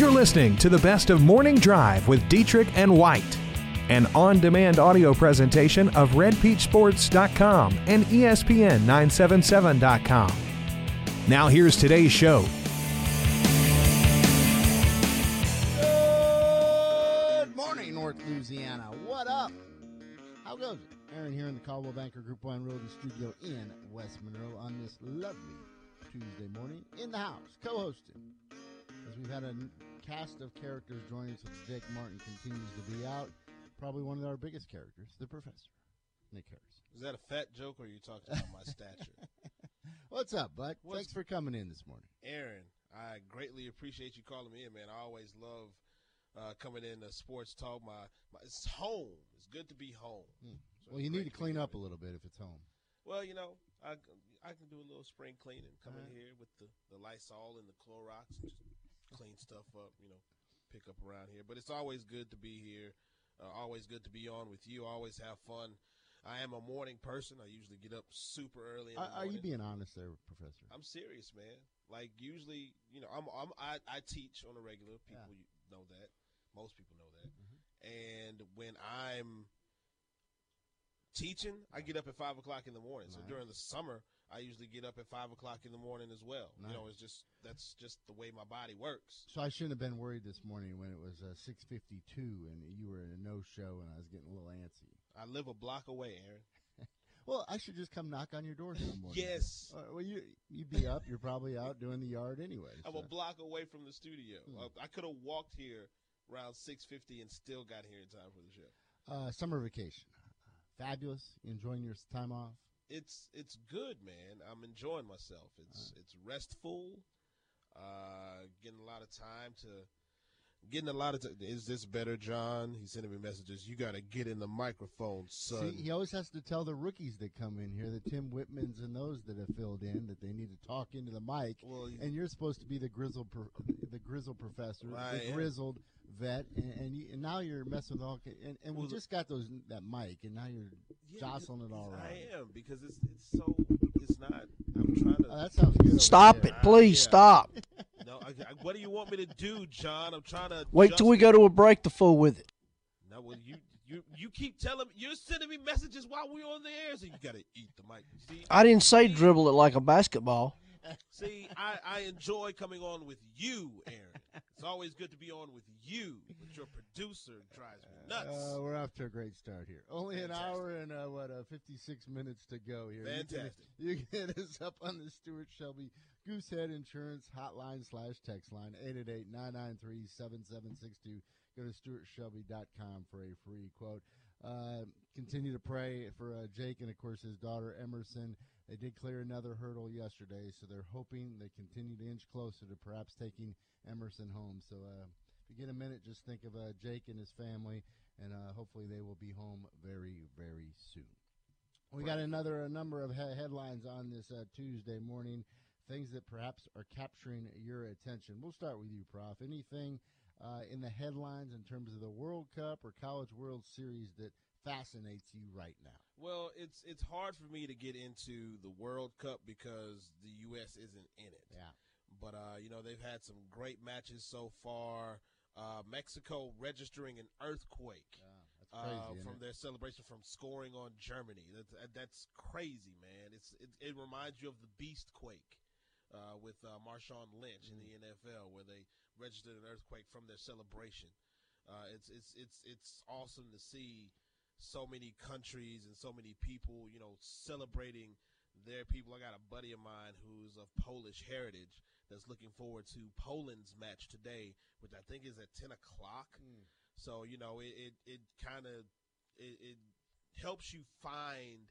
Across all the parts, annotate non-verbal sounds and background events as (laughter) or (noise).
You're listening to the best of Morning Drive with Dietrich and White, an on demand audio presentation of RedPeachSports.com and E ESPN977.com. Now, here's today's show. Good morning, North Louisiana. What up? How goes it? Aaron here in the Coldwell Banker Group One Road Studio in West Monroe on this lovely Tuesday morning in the house, co-hosting. As we've had a cast of characters joining us, Jake Martin continues to be out. Probably one of our biggest characters, the Professor, Nick Harris. Is that a fat joke or are you talking about my stature? (laughs) What's up, bud? What's- Thanks for coming in this morning. Aaron, I greatly appreciate you calling me in, man. I always love uh, coming in to sports talk. My, my it's home. It's good to be home. Hmm. So Well, you need to clean up a little bit if it's home. Well, you know, I, I can do a little spring cleaning. Come in here with the, the Lysol and the Clorox and just clean stuff up, you know, pick up around here. But it's always good to be here. Uh, always good to be on with you. Always have fun. I am a morning person. I usually get up super early. Are, are you being honest there, Professor? I'm serious, man. Like usually, you know, I'm, I'm I, I teach on a regular. People Yeah. know that. Most people know that. Mhm. And when I'm teaching, I get up at five o'clock in the morning. So during the summer, I usually get up at five o'clock in the morning as well. You know, it's just that's just the way my body works. So I shouldn't have been worried this morning when it was uh, 6:52 and you were in a no-show and I was getting a little antsy. I live a block away, Aaron. (laughs) Well, I should just come knock on your door some morning. Yes. Uh, well, you you'd be up. You're probably out doing the yard anyway. I'm so. a block away from the studio. Hmm. Uh, I could have walked here around six fifty and still got here in time for the show. uh, summer vacation, fabulous. Enjoying your time off? It's it's good, man. I'm enjoying myself. It's it's restful. Uh, getting a lot of time to getting a lot of. T- is this better, John? He's sending me messages. You got to get in the microphone, son. See, he always has to tell the rookies that come in here, the Tim Whitmans and those that have filled in, that they need to talk into the mic. well, And you're supposed to be the grizzled, pro- the grizzled professor, I the am. grizzled vet, and and, you, and now you're messing with all. And, and we Well, the- just got those that mic, and now you're yeah, jostling it all around. I am because it's it's so it's not. I'm trying to. Oh, that sounds good. over Stop there. it, please yeah. stop. (laughs) no, I, I- what do you want me to do, John? I'm trying to. Wait till we go to a break to fool with it. No, well, you you you keep telling me you're sending me messages while we're on the air, so you got to eat the mic. See, I didn't say dribble it like a basketball. See, I, I enjoy coming on with you, Aaron. It's always good to be on with you, but your producer drives me nuts. Uh, we're off to a great start here. Only an hour and uh, what, uh, 56 minutes to go here. You can- Fantastic. (laughs) You can, hit us up on the Stuart Shelby Goosehead Insurance hotline slash text line 888-993-7762. Go to stuartshelby.com for a free quote. Uh, continue to pray for uh, Jake and, of course, his daughter Emerson. They did clear another hurdle yesterday, so they're hoping they continue to inch closer to perhaps taking Emerson home. So uh, if you get a minute, just think of uh, Jake and his family, and uh, hopefully they will be home very, very soon. We got another number of he- headlines on this uh, Tuesday morning, things that perhaps are capturing your attention. We'll start with you, Prof. Anything uh, in the headlines in terms of the World Cup or College World Series that fascinates you right now? Well, it's it's hard for me to get into the World Cup because the U.S. isn't in it. Yeah. But uh, you know they've had some great matches so far. Uh, Mexico registering an earthquake. that's crazy. uh, from their celebration from scoring on Germany. That's uh, that's crazy, man. It's it, it reminds you of the Beast Quake uh, with uh, Marshawn Lynch in the NFL, where they registered an earthquake from their celebration. Uh, it's it's it's it's awesome to see so many countries and so many people, you know, celebrating their people. I got a buddy of mine who's of Polish heritage that's looking forward to Poland's match today, which I think is at ten o'clock. Mm. So you know, it it, it kind of it, it helps you find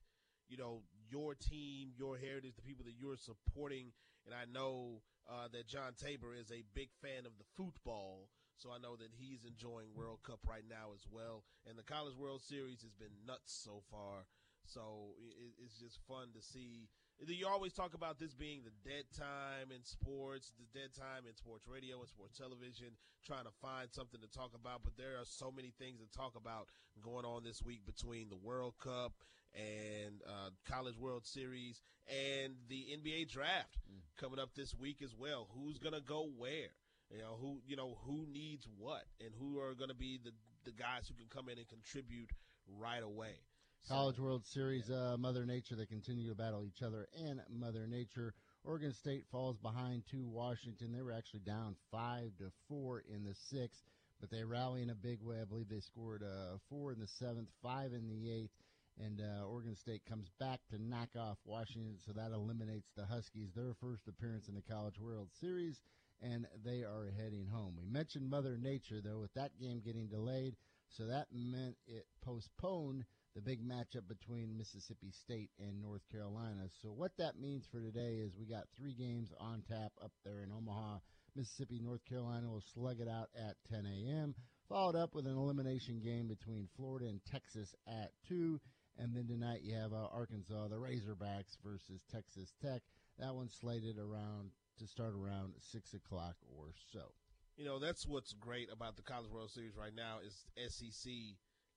you know your team, your heritage, the people that you're supporting. And I know uh, that John Tabor is a big fan of the football, so I know that he's enjoying World Cup right now as well. And the College World Series has been nuts so far. So it, it's just fun to see. You always talk about this being the dead time in sports, the dead time in sports radio and sports television, trying to find something to talk about. But there are so many things to talk about going on this week between the World Cup and uh, College World Series and the NBA draft coming up this week as well. Who's going to go where? You know who you know who needs what and who are going to be the the guys who can come in and contribute right away. So, College World Series, uh, Mother Nature, they continue to battle each other and Mother Nature. Oregon State falls behind to Washington. They were actually down five to four in the sixth, but they rally in a big way. I believe they scored uh, four in the seventh, five in the eighth, and uh, Oregon State comes back to knock off Washington, so that eliminates the Huskies, their first appearance in the College World Series, and they are heading home. We mentioned Mother Nature, though, with that game getting delayed, so that meant it postponed the big matchup between Mississippi State and North Carolina. So what that means for today is we got three games on tap up there in Omaha. Mississippi, North Carolina will slug it out at 10 a.m., followed up with an elimination game between Florida and Texas at 2. And then tonight you have uh, Arkansas, the Razorbacks versus Texas Tech. That one's slated around to start around 6 o'clock or so. You know, that's what's great about the College World Series right now is SEC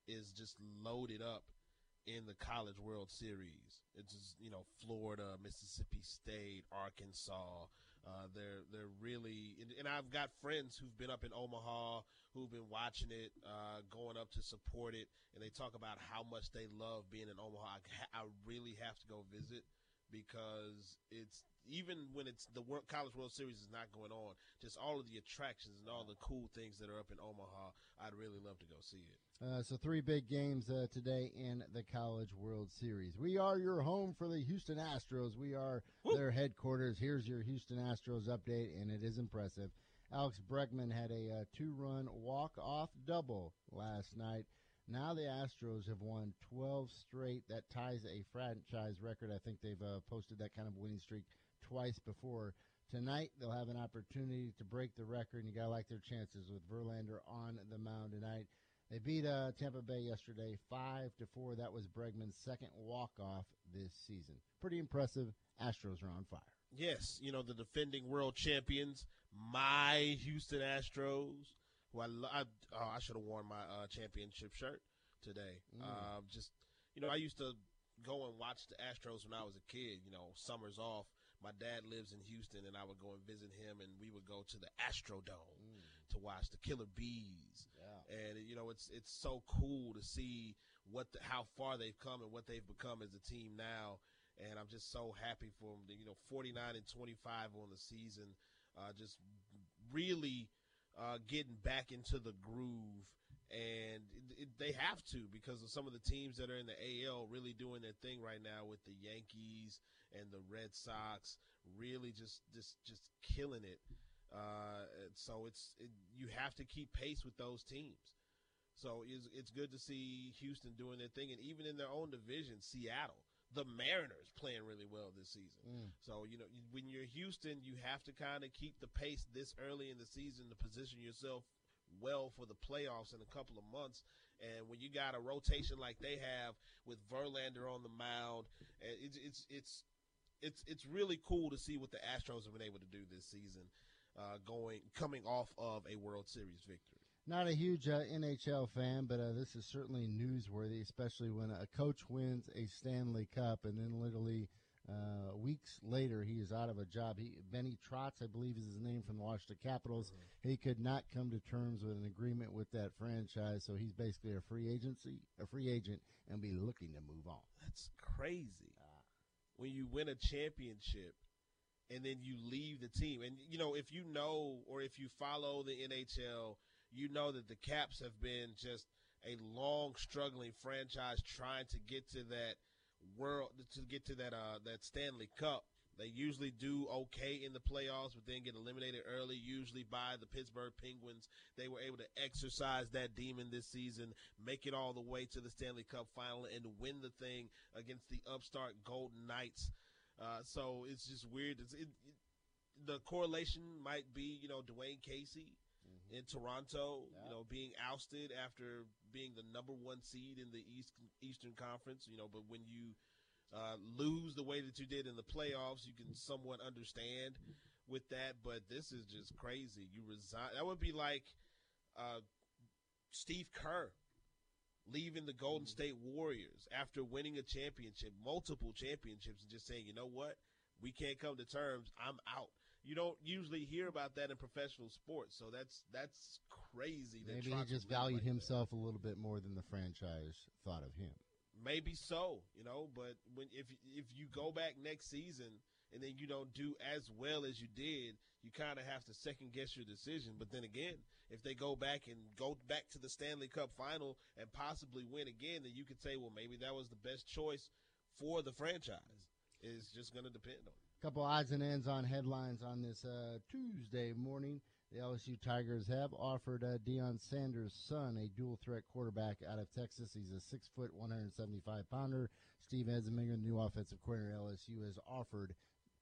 is just loaded up in the College World Series. It's just, you know Florida, Mississippi State, Arkansas. Uh, they're they're really and, and, I've got friends who've been up in Omaha who've been watching it, uh, going up to support it, and they talk about how much they love being in Omaha. I, I really have to go visit because it's even when it's the World, College World Series is not going on, just all of the attractions and all the cool things that are up in Omaha, I'd really love to go see it. Uh, so three big games uh, today in the College World Series. We are your home for the Houston Astros. We are Woo! their headquarters. Here's your Houston Astros update, and it is impressive. Alex Bregman had a uh, two-run walk-off double last night. Now the Astros have won 12 straight. That ties a franchise record. I think they've uh, posted that kind of winning streak twice before. Tonight they'll have an opportunity to break the record, and you gotta like their chances with Verlander on the mound tonight. They beat uh, Tampa Bay yesterday, five to four. That was Bregman's second walk off this season. Pretty impressive. Astros are on fire. Yes, you know the defending world champions, my Houston Astros. Who I I, oh, I should have worn my uh, championship shirt today. Mm. Uh, just you know, I used to go and watch the Astros when I was a kid. You know, summers off. My dad lives in Houston, and I would go and visit him, and we would go to the Astrodome. Mm to watch the Killer Bees. Yeah. And you know, it's it's so cool to see what the, how far they've come and what they've become as a team now. And I'm just so happy for them. You know, 49 and 25 on the season, uh, just really uh, getting back into the groove. And it, it, they have to because of some of the teams that are in the AL really doing their thing right now with the Yankees and the Red Sox, really just just just killing it. Uh, so it's it, you have to keep pace with those teams. So it's, it's good to see Houston doing their thing, and even in their own division, Seattle, the Mariners playing really well this season. Mm. So you know when you're Houston, you have to kind of keep the pace this early in the season to position yourself well for the playoffs in a couple of months. And when you got a rotation like they have with Verlander on the mound, it's it's it's it's it's really cool to see what the Astros have been able to do this season uh, going coming off of a World Series victory. Not a huge uh, NHL fan, but uh, this is certainly newsworthy, especially when a coach wins a Stanley Cup and then literally uh, weeks later he is out of a job. He, Benny Trotz, I believe, is his name from the Washington Capitals. Mm-hmm. He could not come to terms with an agreement with that franchise, so he's basically a free agency, a free agent, and be looking to move on. That's crazy. Ah. When you win a championship and then you leave the team. And you know, if you know or if you follow the NHL, you know that the Caps have been just a long struggling franchise trying to get to that world to get to that uh that Stanley Cup. They usually do okay in the playoffs, but then get eliminated early, usually by the Pittsburgh Penguins. They were able to exercise that demon this season, make it all the way to the Stanley Cup final, and win the thing against the upstart Golden Knights. Uh, so it's just weird. It's, it, it, the correlation might be, you know, Dwane Casey mm-hmm. in Toronto, yeah. you know, being ousted after being the number one seed in the East Eastern Conference, you know, but when you uh, lose the way that you did in the playoffs, you can somewhat understand with that. But this is just crazy. You resign. That would be like uh, Steve Kerr leaving the Golden State Warriors after winning a championship, multiple championships, and just saying, you know what, we can't come to terms. I'm out. You don't usually hear about that in professional sports. So that's that's crazy. That Maybe he just valued like that. himself a little bit more than the franchise thought of him. Maybe so, you know, but when if if you go back next season and then you don't do as well as you did, you kind of have to second guess your decision. But then again, if they go back and go back to the Stanley Cup final and possibly win again, then you could say, well, maybe that was the best choice for the franchise. It's just going to depend on. it. Couple odds and ends on headlines on this uh, Tuesday morning. The LSU Tigers have offered uh, Deion Sanders' son, a dual threat quarterback out of Texas. He's a six foot, 175 pounder. Steve Ensminger, the new offensive coordinator at LSU, has offered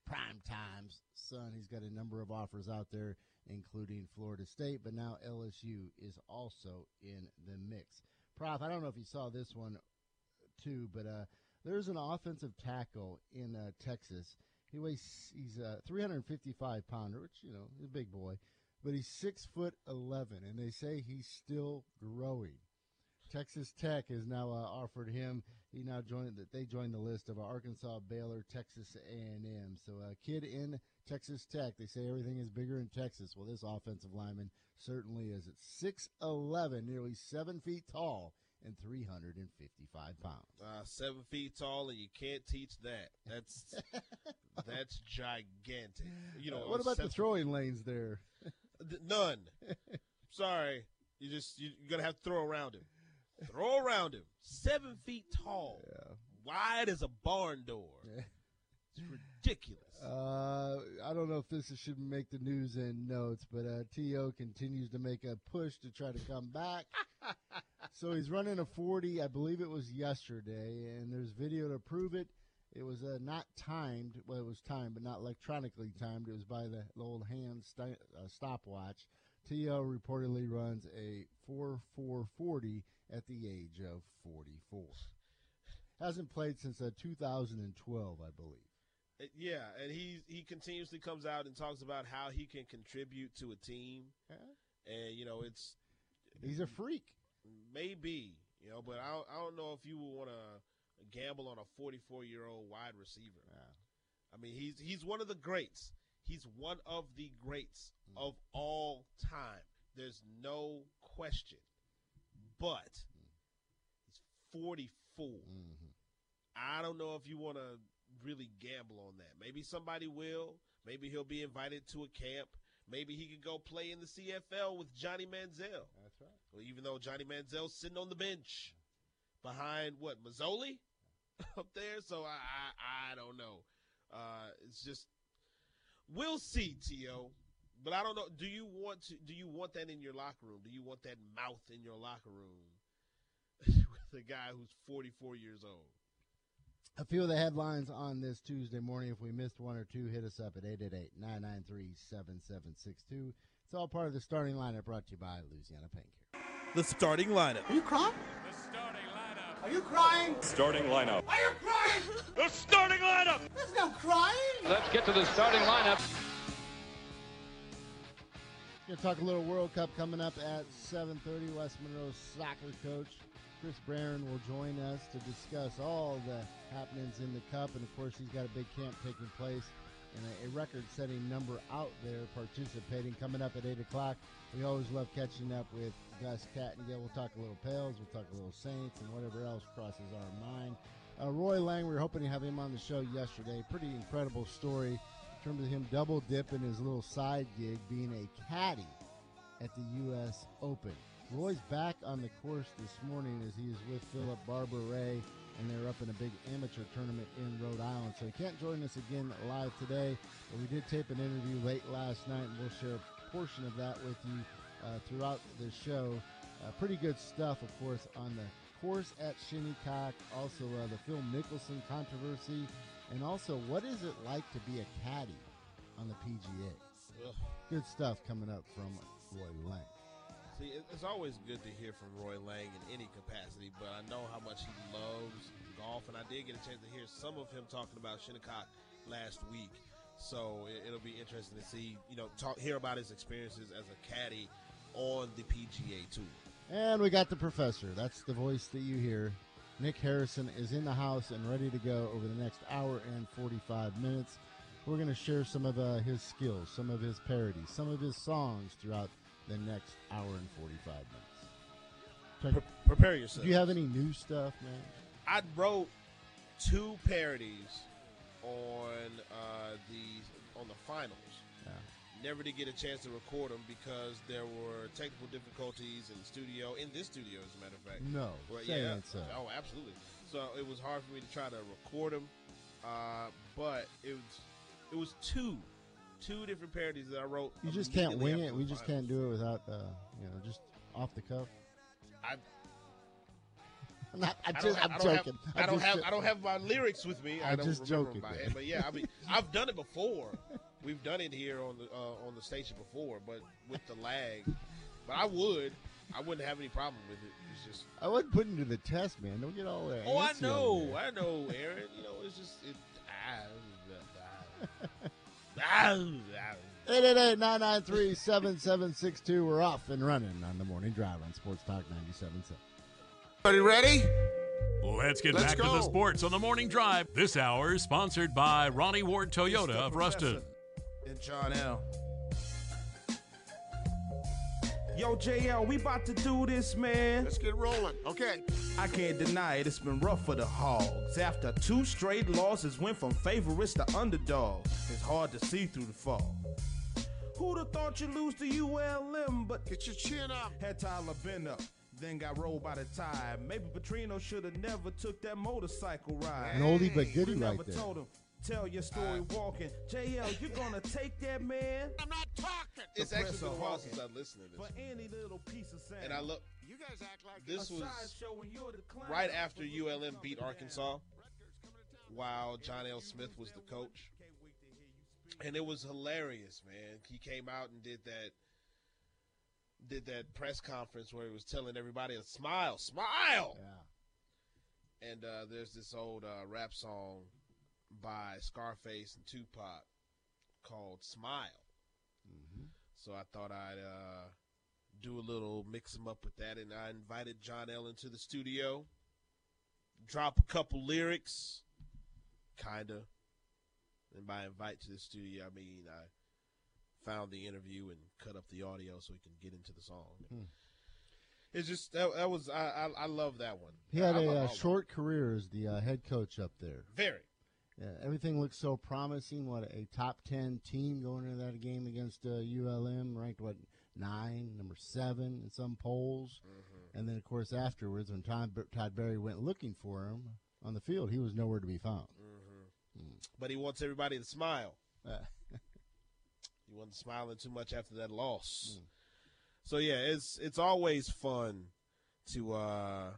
prime time's son. He's got a number of offers out there, including Florida State, but now LSU is also in the mix. Prof, I don't know if you saw this one too, but uh, there's an offensive tackle in uh, Texas. He weighs he's a 355 pounder, which you know is a big boy, but he's six foot 11, and they say he's still growing. Texas Tech has now uh, offered him. He now joined that they joined the list of Arkansas, Baylor, Texas A&M. So a kid in Texas Tech. They say everything is bigger in Texas. Well, this offensive lineman certainly is. It's 6'11", nearly seven feet tall, and 355 pounds. Uh, seven feet tall, and you can't teach that. That's (laughs) that's gigantic. You know, Uh, what about the throwing lanes there? (laughs) None. (laughs) Sorry, you just you- you're gonna have to throw around him. Throw around him. Seven feet tall, Yeah. wide as a barn door. Yeah. It's ridiculous. Uh, I don't know if this should make the news and notes, but uh, T.O. continues to make a push to try to come back. So he's running a 40, I believe it was yesterday, and there's video to prove it. It was uh, not timed. Well, it was timed, but not electronically timed. It was by the, the old hand sti- uh, stopwatch. T.O. reportedly runs a 4-4-40 at the age of 44. Hasn't played since uh, 2012, I believe. Uh, Yeah, and he he continuously comes out and talks about how he can contribute to a team, and you know it's He's a freak. Maybe you know, but I don't, I don't know if you would want to gamble on a 44 year old wide receiver. I mean, he's he's one of the greats. He's one of the greats of all time. There's no question. But he's 44. hmm I don't know if you want to really gamble on that. Maybe somebody will. Maybe he'll be invited to a camp. Maybe he could go play in the CFL with Johnny Manziel. Right. Well, even though Johnny Manziel's sitting on the bench behind what Masoli (laughs) up there, so I I, I don't know. Uh, it's just we'll see, To. But I don't know. Do you want to? Do you want that in your locker room? Do you want that mouth in your locker room (laughs) with a guy who's 44 years old? A few of the headlines on this Tuesday morning. If we missed one or two, hit us up at 888-993-7762. It's all part of the starting lineup brought to you by Louisiana Pain Care. The starting lineup. Are you crying? The starting lineup. Are you crying? Starting lineup. Are you crying? (laughs) The starting lineup. There's no crying. Let's get to the starting lineup. Going to talk a little World Cup coming up at 7.30. West Monroe soccer coach Chris Barron will join us to discuss all the happenings in the Cup. And, of course, he's got a big camp taking place and a, a record-setting number out there participating. Coming up at 8 o'clock, we always love catching up with Gus Kattengell. We'll talk a little Pels, we'll talk a little Saints, and whatever else crosses our mind. Uh, Roy Lang, we were hoping to have him on the show yesterday. Pretty incredible story in terms of him double dipping his little side gig being a caddy at the U.S. Open. Roy's back on the course this morning as he is with Philip Barbaree, and they're up in a big amateur tournament in Rhode Island. So he can't join us again live today, but we did tape an interview late last night, and we'll share a portion of that with you uh, throughout the show. Uh, pretty good stuff, of course, on the course at Shinnecock. Also, uh, the Phil Mickelson controversy, and also what is it like to be a caddy on the PGA? Ugh. Good stuff coming up from Roy Lang. It's always good to hear from Roy Lang in any capacity, but I know how much he loves golf, and I did get a chance to hear some of him talking about Shinnecock last week. So it, it'll be interesting to see, you know, talk hear about his experiences as a caddy on the PGA Tour. And we got the professor. That's the voice that you hear. Nick Harrison is in the house and ready to go over the next hour and 45 minutes. we're going to share some of uh, his skills, some of his parodies, some of his songs throughout the next hour and 45 minutes. Pre- prepare yourself. Do you have any new stuff, man? I wrote two parodies on uh, the on the finals. Yeah. Never did get a chance to record them because there were technical difficulties in the studio, in this studio, as a matter of fact. No, Well, yeah. so. Oh, absolutely. So it was hard for me to try to record them, uh, but it was it was two two different parodies that I wrote. You just can't wing it. We just finals. can't do it without, uh, you know, just off the cuff. I, I'm, (laughs) not, I'm, I just, I don't joking. have I I'm don't have jo- I don't have my lyrics with me. I I'm don't just joking, head, but yeah, I mean (laughs) I've done it before. We've done it here on the uh, on the station before, but with the lag. But I would. I wouldn't have any problem with it. It's just. I wasn't putting it to the test, man. Don't get all that. Oh, I know. I know, Aaron. You know, it's just it. Ah, ah. 888-993-7762. We're off and running on the morning drive on Sports Talk 97.7. Everybody ready? Let's get Let's back to the sports on the morning drive. This hour is sponsored by Ronnie Ward Toyota of Ruston. And John L. Yo, JL, we about to do this, man. Let's get rolling. Okay. I can't deny it, it's been rough for the Hogs. After two straight losses, went from favorites to underdogs. It's hard to see through the fog. Who'd have thought you'd lose to ULM, but Get your chin up. had Tyler been up. Then got rolled by the tide. Maybe Petrino should have never took that motorcycle ride. An oldie but We goodie never right there. told him. Tell your story walking. JL, you're gonna take that man I'm not talking. It's actually press been a are while since I listened to for this, any little piece of sand. and I look You guys act like This A was sideshow when you're the clown. right after ULM beat. Arkansas, while John L. Smith was the coach, and it was hilarious, man. He came out and did that. Did that press conference where he was telling everybody to smile, smile. Yeah. And uh, there's this old uh, rap song by Scarface and Tupac called "Smile." Mm-hmm. So I thought I'd uh, do a little mix 'em up with that, and I invited John L to the studio, drop a couple lyrics, kinda. And by invite to the studio, I mean I found the interview and cut up the audio so we can get into the song. Hmm. It's just that, that was I, I I love that one. He had I a uh, short career as the uh, head coach up there. very. Yeah, everything looks so promising. What a top ten team going into that game against uh, ULM, ranked what nine, number seven in some polls, Mm-hmm. and then of course afterwards, when Todd, Todd Berry went looking for him on the field, he was nowhere to be found. But he wants everybody to smile. (laughs) Uh, He wasn't smiling too much after that loss. Hmm. So yeah, it's it's always fun to uh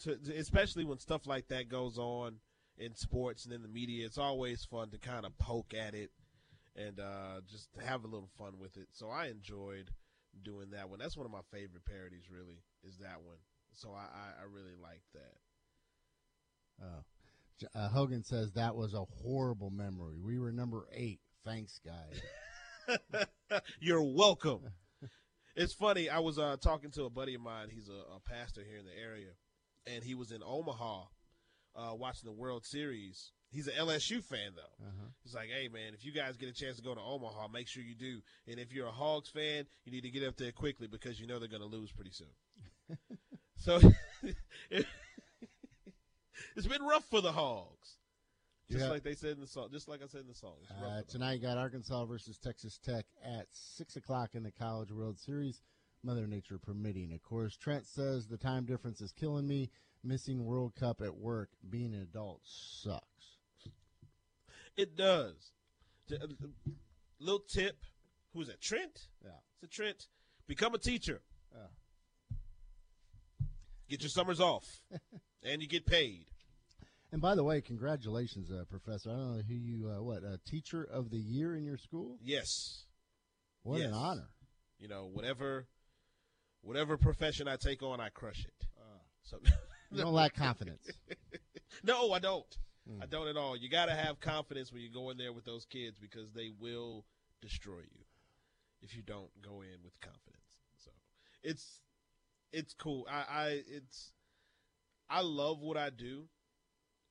to, to- especially when stuff like that goes on in sports and in the media. It's always fun to kind of poke at it and uh just have a little fun with it. So I enjoyed doing that one. That's one of my favorite parodies. Really, is that one. So I I, I really like that. oh. Uh, Hogan says that was a horrible memory. We were number eight. Thanks, guys. (laughs) You're welcome. It's funny. I was uh, talking to a buddy of mine. He's a, a pastor here in the area, and he was in Omaha uh, watching the World Series. He's an LSU fan though. Uh-huh. He's like, "Hey man, if you guys get a chance to go to Omaha, make sure you do. And if you're a Hogs fan, you need to get up there quickly because you know they're going to lose pretty soon." (laughs) so (laughs) it's been rough for the Hogs, just Yeah. like they said in the song. Just like I said in the song. Uh, tonight, you got Arkansas versus Texas Tech at 6 o'clock in the College World Series, Mother Nature permitting. Of course, Trent says the time difference is killing me. Missing World Cup at work, being an adult sucks. It does. Uh, Little tip. Who's that? Trent? Yeah. It's a Trent. Become a teacher. Yeah. Get your summers off. (laughs) and you get paid. And by the way, congratulations, uh, Professor. I don't know who you, uh, what, uh, Teacher of the Year in your school? Yes. What an honor. You know, whatever whatever profession I take on, I crush it. So You don't lack confidence. (laughs) No, I don't. Hmm. I don't at all. You got to have confidence when you go in there with those kids because they will destroy you if you don't go in with confidence. So it's it's cool. I, I it's I love what I do.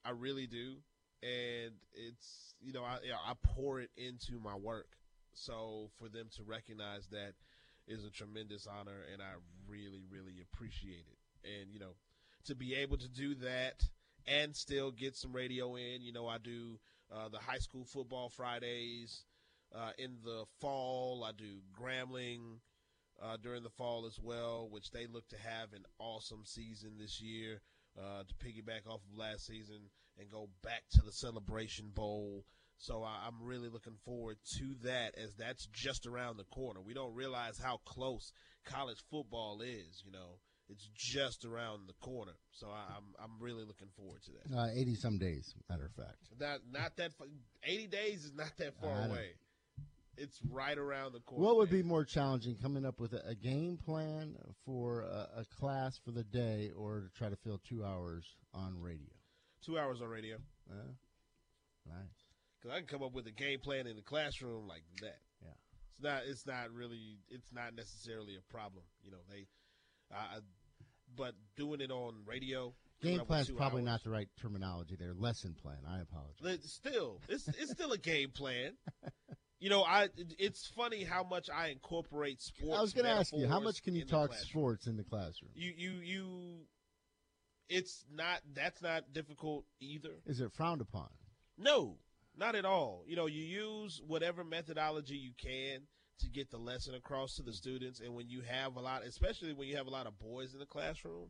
I really do. and it's you know I you know, I pour it into my work. So for them to recognize that is a tremendous honor, and I really really appreciate it. And you know to be able to do that and still get some radio in. You know I do uh, the high school football Fridays. Uh, in the fall, I do Grambling uh, during the fall as well, which they look to have an awesome season this year uh, to piggyback off of last season and go back to the Celebration Bowl. So I, I'm really looking forward to that as that's just around the corner. We don't realize how close college football is, you know. It's just around the corner, so I, I'm I'm really looking forward to that. Uh, 80 some days, matter of fact. Not not that 80 days is not that far away. It's right around the corner. What would be more challenging, coming up with a, a game plan for a, a class for the day or to try to fill two hours on radio? two hours on radio? Uh, nice. Because I can come up with a game plan in the classroom like that. Yeah. It's not. It's not really. It's not necessarily a problem. You know, they. I but doing it on radio. Game plan is probably hours, not the right terminology there. Lesson plan. I apologize. It's still, it's it's still a game plan. (laughs) You know, I. It's funny how much I incorporate sports. I was going to ask you, how much can you talk sports in the classroom? You you you. It's not. That's not difficult either. Is it frowned upon? No, not at all. You know, you use whatever methodology you can to get the lesson across to the students. And when you have a lot, especially when you have a lot of boys in the classroom,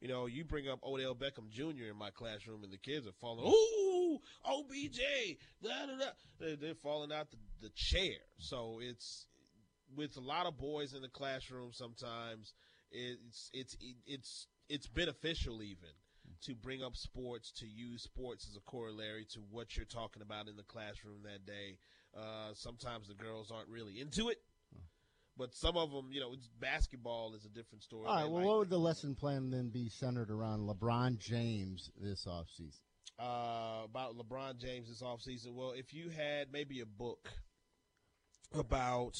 you know, you bring up Odell Beckham Jr. in my classroom, and the kids are falling. Ooh, OBJ, da da da. They're, falling out the, the chair. So it's with a lot of boys in the classroom. Sometimes it's it's it's it's beneficial even to bring up sports, to use sports as a corollary to what you're talking about in the classroom that day. Uh, sometimes the girls aren't really into it, but some of them, you know, it's, basketball is a different story. All right. They Well, what would the lesson plan then be centered around LeBron James this offseason? uh, about LeBron James this offseason. Well, if you had maybe a book about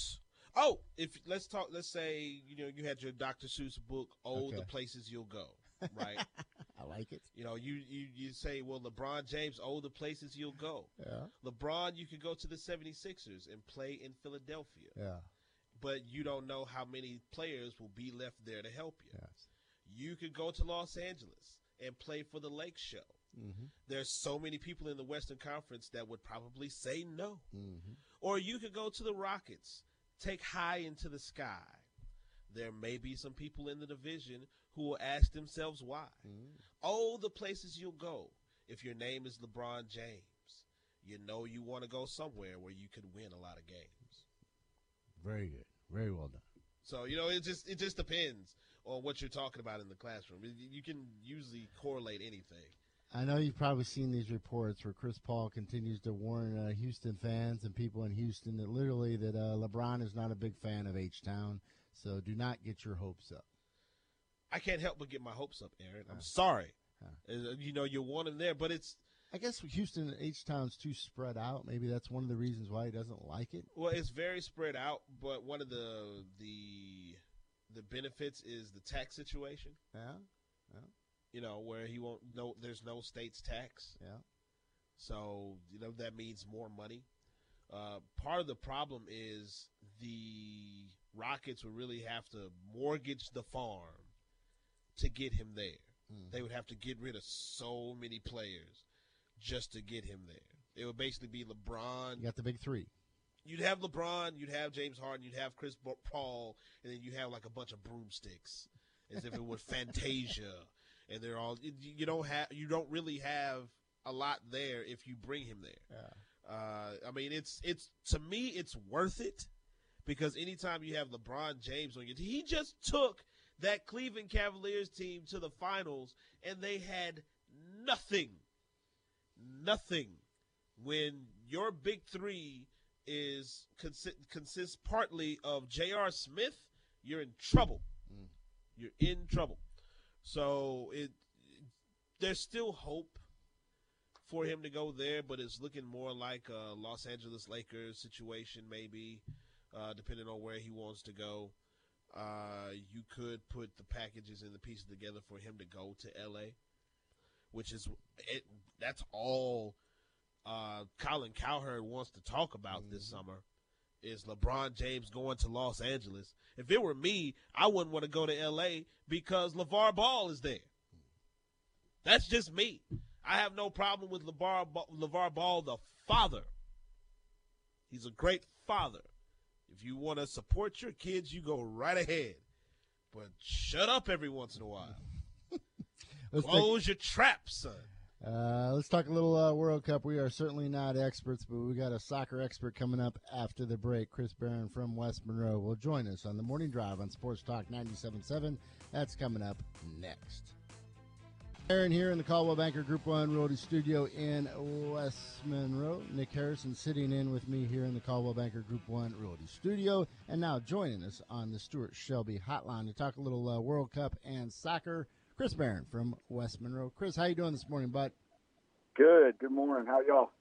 oh, if let's talk, let's say you know you had your Dr. Seuss book, oh, the places you'll go, (laughs) right? I like it. you know, you you you say, well, LeBron James, oh, the places you'll go. Yeah. LeBron, you could go to the 76ers and play in Philadelphia, Yeah. but you don't know how many players will be left there to help you. Yes. You could go to Los Angeles and play for the Lake Show. Mm-hmm. There's so many people in the Western Conference that would probably say no. Mm-hmm. Or you could go to the Rockets, take high into the sky. There may be some people in the division who will ask themselves why. Mm-hmm. Oh, the places you'll go. If your name is LeBron James, you know you want to go somewhere where you could win a lot of games. Very good. Very well done. So you know, it just it just depends on what you're talking about in the classroom. You- You can usually correlate anything. I know you've probably seen these reports where Chris Paul continues to warn uh, Houston fans and people in Houston that literally that uh, LeBron is not a big fan of H Town. So do not get your hopes up. I can't help but get my hopes up, Aaron. I'm sorry. Huh. Uh, You know, you want him there, but it's I guess Houston H Town's too spread out. Maybe that's one of the reasons why he doesn't like it. well, it's very spread out. But one of the the the benefits is the tax situation. Yeah. You know, where he won't no, there's no state's tax. Yeah. So you know that means more money. Uh, part of the problem is the Rockets would really have to mortgage the farm to get him there. Mhm. They would have to get rid of so many players just to get him there. It would basically be LeBron. You got the big three. You'd have LeBron, you'd have James Harden, you'd have Chris Paul, and then you have like a bunch of broomsticks, as if it was (laughs) Fantasia, and they're all. You don't have, you don't really have a lot there if you bring him there. Yeah. Uh, I mean, it's it's to me, it's worth it because anytime you have LeBron James on your team, he just took that Cleveland Cavaliers team to the finals, and they had nothing, nothing. When your big three is consi- consists partly of J.R. Smith, you're in trouble. Mm. You're in trouble. So it there's still hope for him to go there, but it's looking more like a Los Angeles Lakers situation, maybe, uh, depending on where he wants to go. Uh, you could put the packages and the pieces together for him to go to LA, which is it. That's all uh, Colin Cowherd wants to talk about this summer is LeBron James going to Los Angeles. If it were me, I wouldn't want to go to L.A. because LeVar Ball is there. That's just me. I have no problem with LeVar, LeVar Ball, the father. He's a great father. If you want to support your kids, you go right ahead. But shut up every once in a while. (laughs) Let's take- Close your trap, son. Uh, let's talk a little uh, World Cup. We are certainly not experts, but we got a soccer expert coming up after the break. Chris Barron from West Monroe will join us on the morning drive on Sports Talk 97.7. That's coming up next. Aaron here in the Coldwell Banker Group One Realty Studio in West Monroe. Nick Harrison sitting in with me here in the Coldwell Banker Group One Realty Studio, and now joining us on the Stuart Shelby Hotline to talk a little uh, World Cup and soccer. Chris Barron from West Monroe. Chris, how you doing this morning, bud? Good. Good morning. How y'all?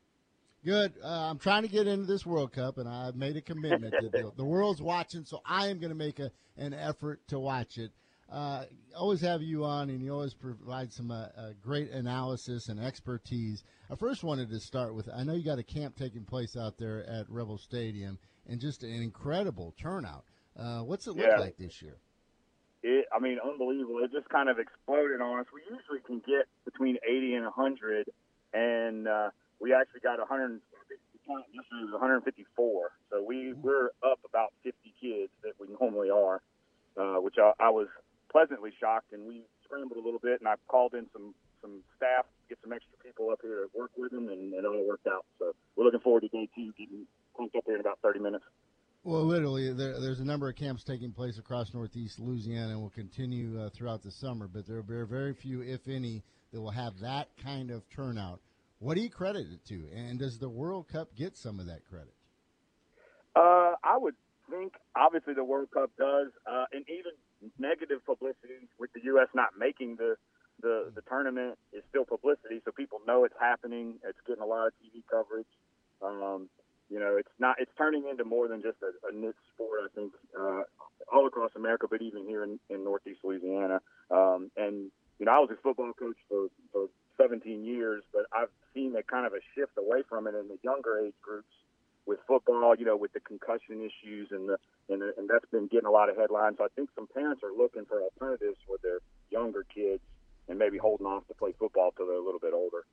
Good. Uh, I'm trying to get into this World Cup, and I've made a commitment. to the, (laughs) the world's watching, so I am going to make a, an effort to watch it. Uh, always have you on, and you always provide some uh, uh, great analysis and expertise. I first wanted to start with I know you got a camp taking place out there at Rebel Stadium, and just an incredible turnout. Uh, what's it look Yeah. like this year? It, I mean, unbelievable. It just kind of exploded on us. We usually can get between 80 and 100, and uh, we actually got 100. This is 154, so we we're up about 50 kids that we normally are, uh, which I, I was pleasantly shocked. And we scrambled a little bit, and I called in some some staff, to get some extra people up here to work with them, and it all worked out. So we're looking forward to day two, getting pumped up here in about 30 minutes. Well, literally, there, there's a number of camps taking place across Northeast Louisiana and will continue uh, throughout the summer, but there are very few, if any, that will have that kind of turnout. What do you credit it to? And does the World Cup get some of that credit? Uh, I would think obviously the World Cup does, uh, and even negative publicity with the U.S. not making the, the the tournament is still publicity, so people know it's happening. It's getting a lot of TV coverage. Um, you know, it's not it's turning into more than just a, a niche sport. I think uh, all across America, but even here in, in Northeast Louisiana. Um, and you know, I was a football coach for for 17 years, but I've seen a kind of a shift away from it in the younger age groups with football, you know, with the concussion issues and the and, the, and that's been getting a lot of headlines. So I think some parents are looking for alternatives for their younger kids and maybe holding off to play football till they're a little bit older.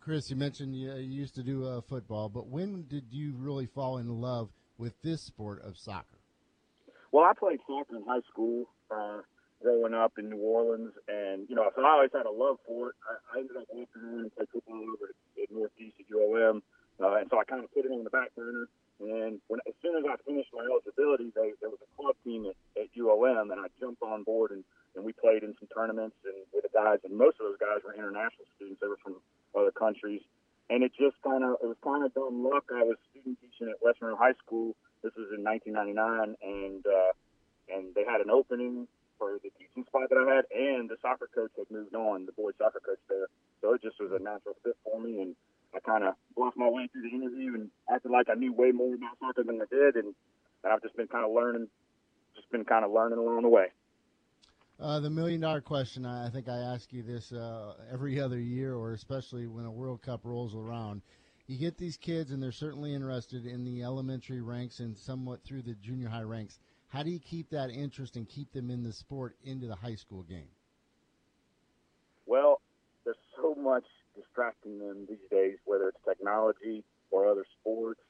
Chris, you mentioned you, you used to do uh, football, but when did you really fall in love with this sport of soccer? Well, I played soccer in high school uh, growing up in New Orleans, and you know, so I always had a love for it. I, I ended up walking around and played football over at, at Northeast at ULM, uh, and so I kind of put it on the back burner. And when as soon as I finished my eligibility, they, there was a club team at, at ULM, and I jumped on board and, and we played in some tournaments and with the guys. And most of those guys were international students; they were from other countries. And it just kind of it was kind of dumb luck. I was student teaching at West Monroe High School. This was in 1999, and uh, and they had an opening for the teaching spot that I had, and the soccer coach had moved on, the boys soccer coach there. So it just was a natural fit for me, and I kind of bluffed my way through the interview and acted like I knew way more about soccer than I did, and, and I've just been kind of learning, just been kind of learning along the way. Uh, the million dollar question, I I think I ask you this uh, every other year, or especially when a World Cup rolls around. You get these kids, and they're certainly interested in the elementary ranks and somewhat through the junior high ranks. How do you keep that interest and keep them in the sport into the high school game? Well, there's so much distracting them these days, whether it's technology or other sports.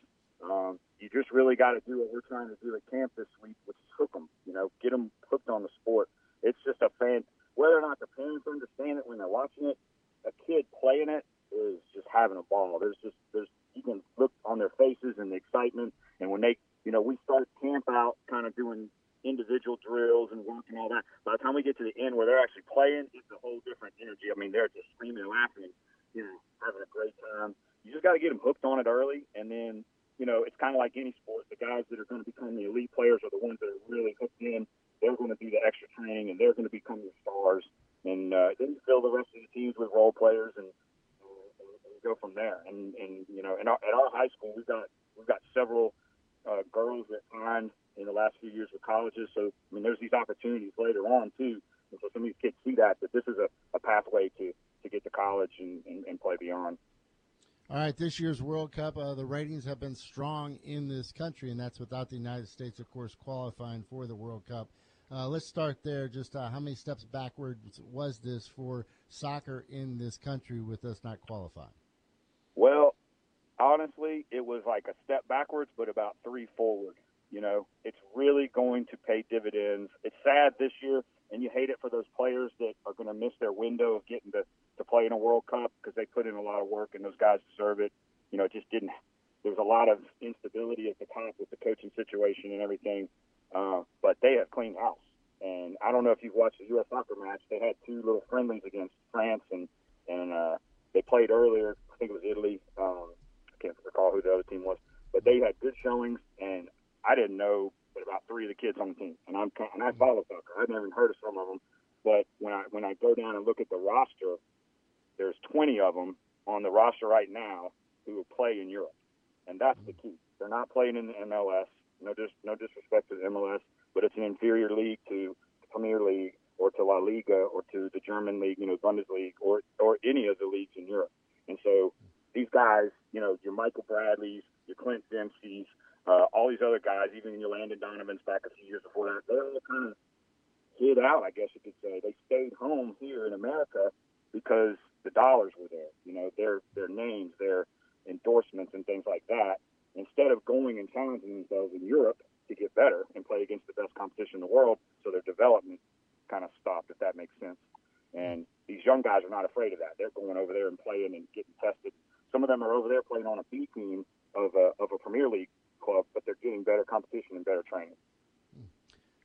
Um, you just really got to do what we're trying to do at camp this week, which is hook them. You know, get them hooked on the sport. It's just a fan. Whether or not the parents understand it when they're watching it, a kid playing it is just having a ball. There's just there's you can look on their faces and the excitement, and when they you know we start camp out kind of doing individual drills and work and all that. By the time we get to the end where they're actually playing, it's a whole different energy. I mean, they're just screaming and laughing, know, having a great time. You just got to get them hooked on it early, and then you know it's kind of like any sport. The guys that are going to become the elite players are the ones that are really hooked in. They're going to do the extra training, and they're going to become the stars. And uh, then you fill the rest of the teams with role players, and, and, and go from there. And and you know, in our, at our high school, we've got we've got several uh, girls that signed in the last few years with colleges. So I mean, there's these opportunities later on too. And so some of these kids see that that this is a, a pathway to college and, and, and play beyond. All right, this year's World Cup, uh, the ratings have been strong in this country, and that's without the United States, of course, qualifying for the World Cup. Uh, let's start there. Just uh, how many steps backwards was this for soccer in this country with us not qualifying? Well, honestly, it was like a step backwards, but about three forward. You know, it's really going to pay dividends. It's sad this year, and you hate it for those players that are going to miss their window of getting to, to play in a World Cup because they put in a lot of work, and those guys deserve it. You know, it just didn't. There was a lot of instability at the top with the coaching situation and everything, uh, but they have cleaned house. And I don't know if you've watched the U.S. soccer match. They had two little friendlies against France, and and uh, they played earlier. I think it was Italy. Um, I can't recall who the other team was, but they had good showings, and I didn't know but about three of the kids on the team, and I'm and I follow soccer. I've never even heard of some of them, but when I when I go down and look at the roster, there's 20 of them on the roster right now who will play in Europe, and that's the key. They're not playing in the MLS. No, dis, no disrespect to the MLS, but it's an inferior league to the Premier League or to La Liga or to the German league, you know, Bundesliga or or any of the leagues in Europe. And so these guys, you know, your Michael Bradleys, your Clint Dempsey's, uh, all these other guys, even your Landon Donovan's back a few years before that, they're all kind of hid out, I guess you could say. They stayed home here in America because the dollars were there. You know, their their names, their endorsements, and things like that. Instead of going and challenging themselves in Europe to get better and play against the best competition in the world, so their development kind of stopped, if that makes sense. And these young guys are not afraid of that. They're going over there and playing and getting tested. Some of them are over there playing on a B team of a, of a Premier League club, but they're getting better competition and better training.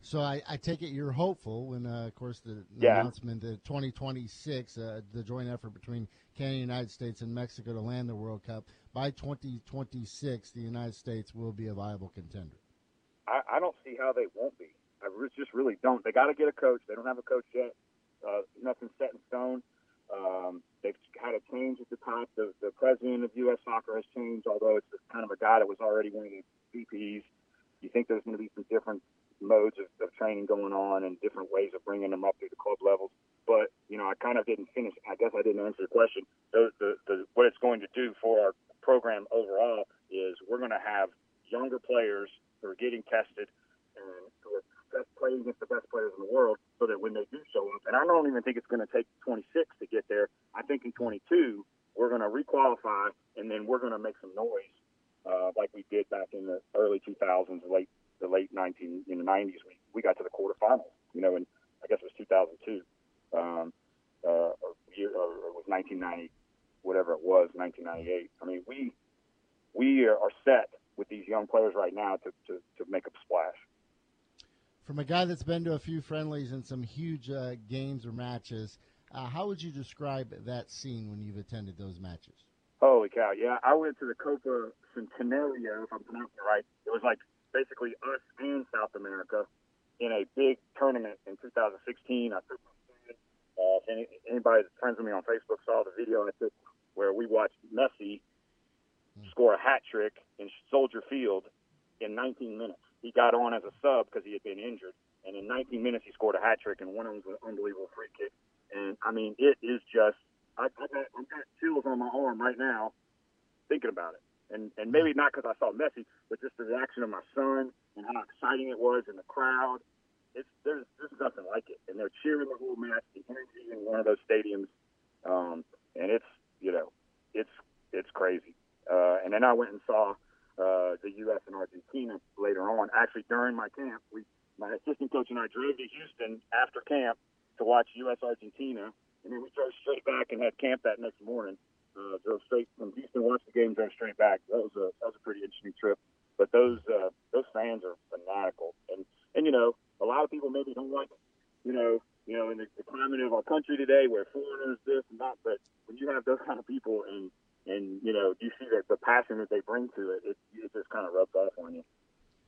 So I, I take it you're hopeful when, uh, of course, the, the Yeah. announcement that 2026, uh, the joint effort between Canada, United States, and Mexico to land the World Cup by 2026, the United States will be a viable contender. I, I don't see how they won't be. I re- just really don't. They got to get a coach. They don't have a coach yet. Uh, nothing's set in stone. Um, they've had a change at the top. The, the president of U.S. Soccer has changed, although it's kind of a guy that was already one of the VPs. You think there's going to be some different modes of, of training going on and different ways of bringing them up through the club levels. But you know, I kind of didn't finish. I guess I didn't answer the question. The, the, the, what it's going to do for our program overall is we're going to have younger players who are getting tested best playing against the best players in the world, so that when they do show up, and I don't even think it's going to take 26 to get there. I think in 22 we're going to requalify, and then we're going to make some noise, uh, like we did back in the early 2000s, late the late 19 in the 90s. We we got to the quarterfinals, you know, and I guess it was 2002, um, uh, or, or it was 1990, whatever it was, 1998. I mean, we we are set with these young players right now to, to, to make a splash. From a guy that's been to a few friendlies and some huge uh, games or matches, uh, how would you describe that scene when you've attended those matches? Holy cow! Yeah, I went to the Copa Centenario, if I'm pronouncing it right. It was like basically us and South America in a big tournament in 2016. I took. Uh, any, anybody that's friends with me on Facebook saw the video I took where we watched Messi score a hat trick in Soldier Field in 19 minutes. He got on as a sub because he had been injured, and in 19 minutes he scored a hat trick, and one of them was an unbelievable free kick. And I mean, it is just I, I got I've got chills on my arm right now thinking about it. And and maybe not because I saw Messi, but just the reaction of my son and how exciting it was in the crowd. It's there's there's nothing like it, and they're cheering the whole match. The energy in one of those stadiums, um, and it's you know it's it's crazy. Uh, and then I went and saw uh, the U.S. and Argentina later on. Actually, during my camp, we my assistant coach and I drove to Houston after camp to watch U.S. Argentina, and then we drove straight back and had camp that next morning. Uh, drove straight from Houston, watched the game, drove straight back. That was a that was a pretty interesting trip. But those uh, those fans are fanatical, and and you know a lot of people maybe don't like you know you know in the, the climate of our country today where foreigners this and that. But when you have those kind of people and and you know you see that the passion that they bring to it, it, it just kind of rubs off on you.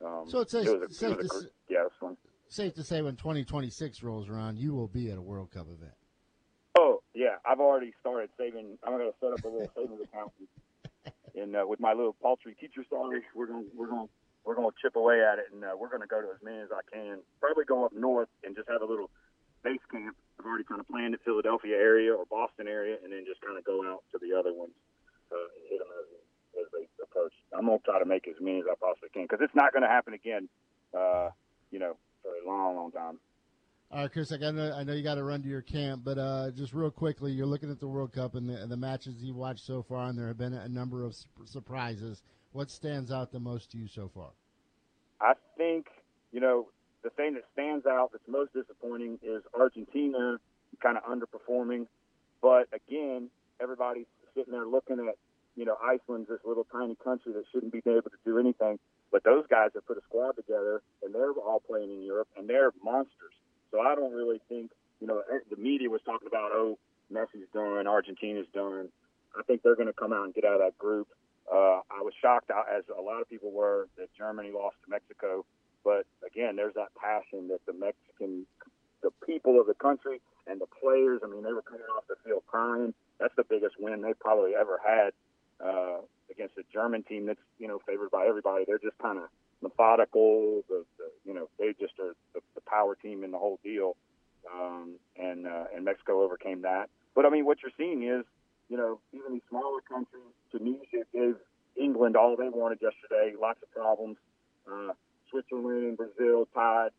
Um, So it's safe, it a, safe, it to, a, yeah, it safe to say when 2026 rolls around, you will be at a World Cup event. Oh yeah, I've already started saving. I'm going to set up a little savings account, and uh, with my little paltry teacher salary, we're going to we're going we're going to chip away at it, and uh, we're going to go to as many as I can. Probably go up north and just have a little base camp. I've already kind of planned it Philadelphia area or Boston area, and then just kind of go out to the other ones. Hit them as, as they approach. I'm gonna try to make as many as I possibly can because it's not going to happen again. Uh, you know, for a long, long time. All right, Chris, I, got I know you got to run to your camp, but uh, just real quickly, you're looking at the World Cup and the, and the matches you've watched so far, and there have been a number of su- surprises. What stands out the most to you so far? I think, you know, the thing that stands out that's most disappointing is Argentina kind of underperforming. But again, everybody's sitting there looking at, you know, Iceland's this little tiny country that shouldn't be able to do anything. But those guys have put a squad together, and they're all playing in Europe, and they're monsters. So I don't really think, you know, eh, the media was talking about, oh, Messi's done, Argentina's done. I think they're going to come out and get out of that group. Uh, I was shocked, uh, as a lot of people were, that Germany lost to Mexico. But again, there's that passion that the Mexican, the people of the country and the players. I mean, they were coming off the field crying. That's the biggest win they probably ever had uh, against a German team that's you know favored by everybody. They're just kind of methodical. The, the you know they just are the, the power team in the whole deal. Um, and uh, and Mexico overcame that. But I mean, what you're seeing is you know even these smaller countries. Tunisia gave England all they wanted yesterday. Lots of problems. Uh, Switzerland, Brazil, tied.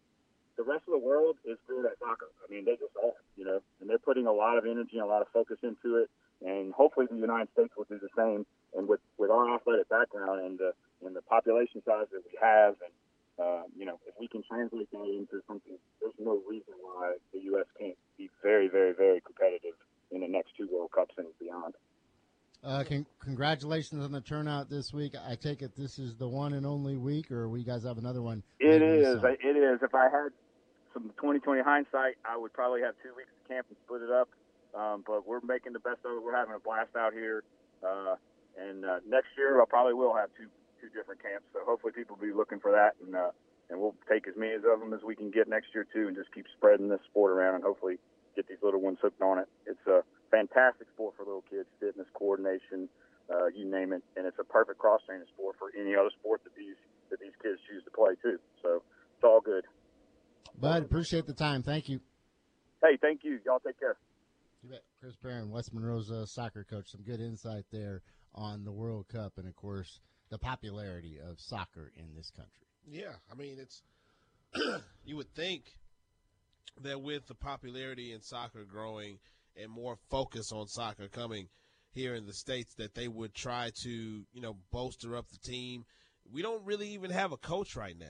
The rest of the world is good at soccer. I mean, they just are, you know, and they're putting a lot of energy and a lot of focus into it. And hopefully, the United States will do the same. And with with our athletic background and the and the population size that we have, and uh, you know, if we can translate that into something, there's no reason why the U.S. can't be very, very, very competitive in the next two World Cups and beyond. Uh, con- congratulations on the turnout this week. I take it this is the one and only week, or we guys have another one? It is. It is. If I had some 2020 hindsight, I would probably have two weeks of camp and split it up. Um, but we're making the best of it. We're having a blast out here. Uh, and uh, next year, I probably will have two two different camps. So hopefully, people will be looking for that, and uh, and we'll take as many of them as we can get next year too, and just keep spreading this sport around, and hopefully get these little ones hooked on it. It's a fantastic sport for little kids, fitness, coordination, uh, you name it, and it's a perfect cross training sport for any other sport that these that these kids choose to play too. So it's all good. Bud, appreciate the time. Thank you. Hey, thank you. Y'all take care. You bet. Chris Barron, West Monroe's uh, soccer coach. Some good insight there on the World Cup and, of course, the popularity of soccer in this country. Yeah, I mean it's (clears throat) you would think that with the popularity in soccer growing and more focus on soccer coming here in the states that they would try to, you know, bolster up the team. We don't really even have a coach right now.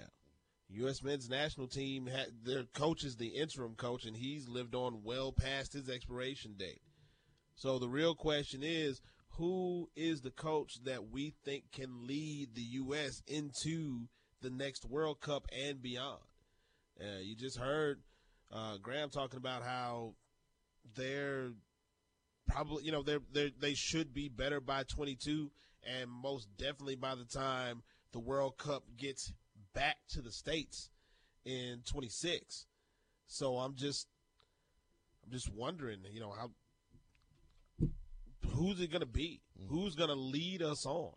U.S. men's national team, ha- their coach is the interim coach, and he's lived on well past his expiration date. So the real question is, who is the coach that we think can lead the U.S. into the next World Cup and beyond? Uh, you just heard uh, Graham talking about how they're probably, you know, they're, they're they should be better by 22, and most definitely by the time the World Cup gets back to the states in 26. So I'm just, I'm just wondering, you know, how who's it going to be? Who's going to lead us on?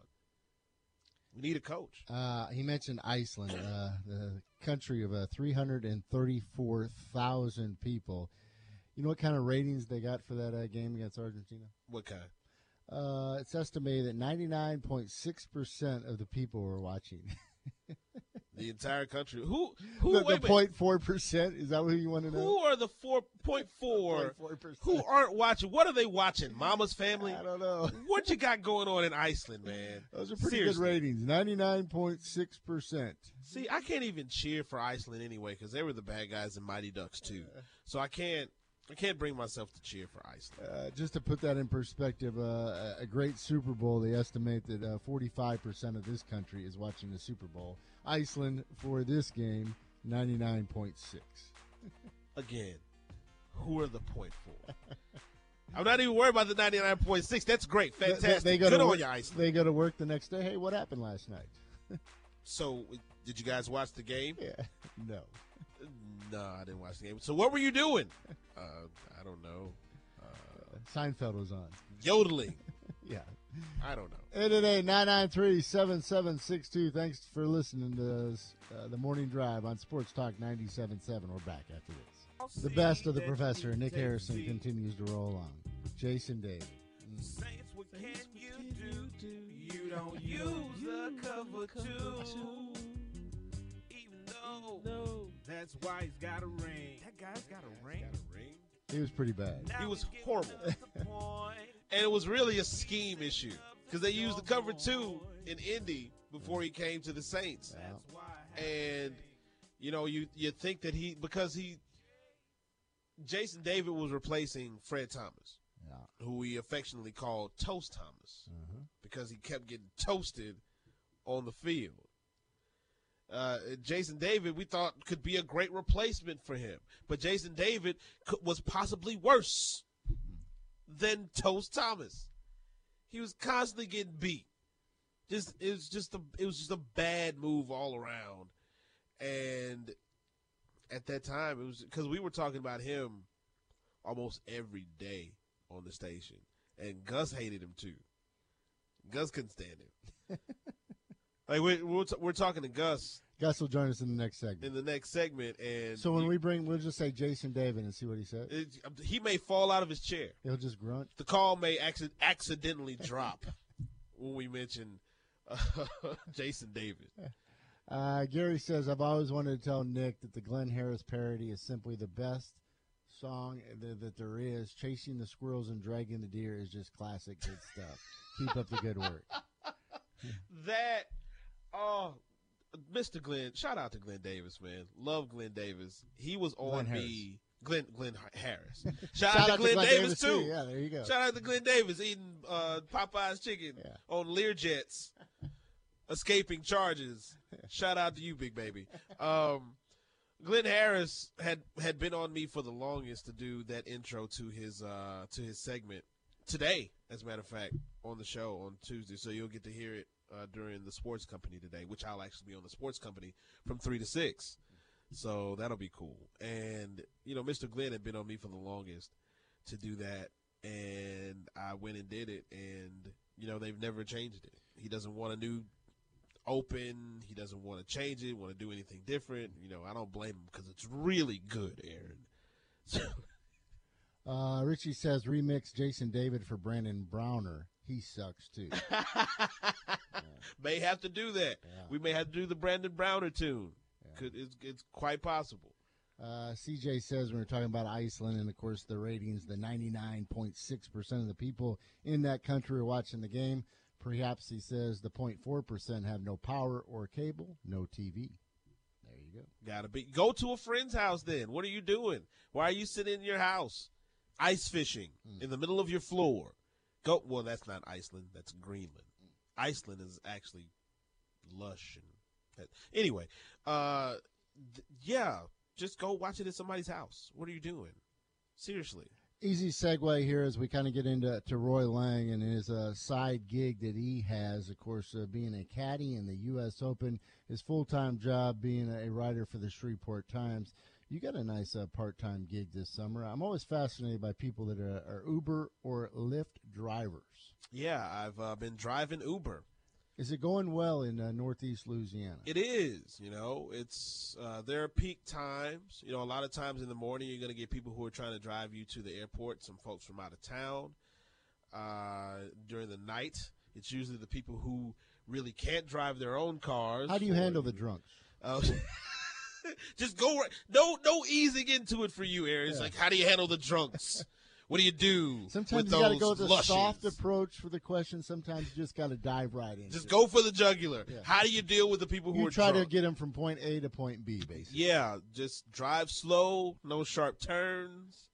We need a coach. Uh, he mentioned Iceland, uh, the country of uh, 334,000 people. You know what kind of ratings they got for that uh, game against Argentina? What kind? Uh, it's estimated that 99.6% of the people were watching. (laughs) The entire country. Who? Who? the, the wait. 0.4%? Is that what you want to know? Who are the four point four? 0.4%. (laughs) Who aren't watching? What are they watching? Mama's Family. I don't know. (laughs) What you got going on in Iceland, man? Those are pretty Seriously. good ratings. 99.6%. See, I can't even cheer for Iceland anyway because they were the bad guys in Mighty Ducks too. (laughs) So I can't. I can't bring myself to cheer for Iceland. Uh, just to put that in perspective, uh, a- a great Super Bowl, they estimate that uh, 45% of this country is watching the Super Bowl. Iceland, for this game, 99.6. (laughs) Again, who are the point for? (laughs) I'm not even worried about the 99.6. That's great, They- they- fantastic. They, go Good to on work, you, Iceland. They go to work the next day. Hey, what happened last night? (laughs) So, did you guys watch the game? Yeah, no. No, I didn't watch the game. So, what were you doing? Uh, I don't know. Seinfeld was on. Yodeling. Yeah. I don't know. 888-993-7762. Thanks for listening to us, uh, the morning drive on Sports Talk 97.7. We're back after this. The best of the professor, Nick Harrison, continues to roll on. Jason David. Mm. can you do? You don't use a cover two. Even though that's why he's got a ring. That guy's got a ring. He was pretty bad. He was horrible. (laughs) and it was really a scheme issue because they used the cover two in Indy before he came to the Saints. And you know, you you think that he because he Jason David was replacing Fred Thomas, Yeah. who we affectionately called Toast Thomas Mhm. because he kept getting toasted on the field. Uh, Jason David, we thought could be a great replacement for him, but Jason David could, was possibly worse than Toast Thomas. He was constantly getting beat. Just it was just a it was just a bad move all around, and at that time it was because we were talking about him almost every day on the station, and Gus hated him too. Gus couldn't stand him. (laughs) like we're we're, t- we're talking to Gus Gus will join us in the next segment. in the next segment, and So when he, we bring, we'll just say Jason David and see what he says. it, he may fall out of his chair. He'll just grunt. The call may acci- accidentally drop (laughs) when we mention uh, (laughs) Jason David. Uh, Gary says, I've always wanted to tell Nick that the Glenn Harris parody is simply the best song that, that there is. Chasing the squirrels and dragging the deer is just classic good stuff. Keep up the good work. (laughs) That, oh, Mr. Glenn, shout out to Glenn Davis, man. Love Glenn Davis. He was on Glenn me. Glenn Glenn Harris. (laughs) Shout, out to Glenn, Davis, too. Yeah, there you go. Shout out to Glenn Davis eating uh, Popeye's chicken Yeah. on Learjets, escaping charges. Shout out to you, big baby. Um, Glenn Harris had had been on me for the longest to do that intro to his uh, to his segment today, as a matter of fact, on the show on Tuesday. So you'll get to hear it uh, during the Sports Company today, which I'll actually be on the Sports Company from three to six. So that'll be cool. And you know, Mr. Glenn had been on me for the longest to do that, and I went and did it, and you know, they've never changed it. He doesn't want a new open. He doesn't want to change it. Want to do anything different. You know, I don't blame him because it's really good, Aaron. So, (laughs) Uh, Richie says, remix Jason David for Brandon Browner. He sucks too. (laughs) may have to do that. Yeah. We may have to do the Brandon Browner tune. Could it's, it's quite possible. Uh, CJ says when we're talking about Iceland, and of course the ratings, the 99.6% of the people in that country are watching the game. Perhaps he says the 0.4% have no power or cable, no TV. There you go. Gotta be. Go to a friend's house then. What are you doing? Why are you sitting in your house ice fishing in the middle of your floor? Go. Well, that's not Iceland. That's Greenland. Iceland is actually lush and anyway. Uh, th- yeah. Just go watch it at somebody's house. What are you doing? Seriously. Easy segue here as we kind of get into to Roy Lang and his uh, side gig that he has, of course, uh, being a caddy in the U.S. Open, his full time job being a writer for the Shreveport Times. You got a nice uh, part time gig this summer. I'm always fascinated by people that are, are Uber or Lyft drivers. Yeah, I've uh, been driving Uber. Is it going well in uh, Northeast Louisiana? It is, you know, it's uh, there are peak times. You know, a lot of times in the morning you're going to get people who are trying to drive you to the airport. Some folks from out of town. Uh, during the night, it's usually the people who really can't drive their own cars. How do you handle the drunks? (laughs) (laughs) Just go right. No, no easing into it for you, Aaron. Yeah. like, how do you handle the drunks? What do you do? Sometimes you got to go with a soft approach for the question. Sometimes you just got to dive right in. Just go for the jugular. Yeah. How do you deal with the people who You are try drunk? to get them from point A to point B, basically. Yeah, just drive slow, no sharp turns.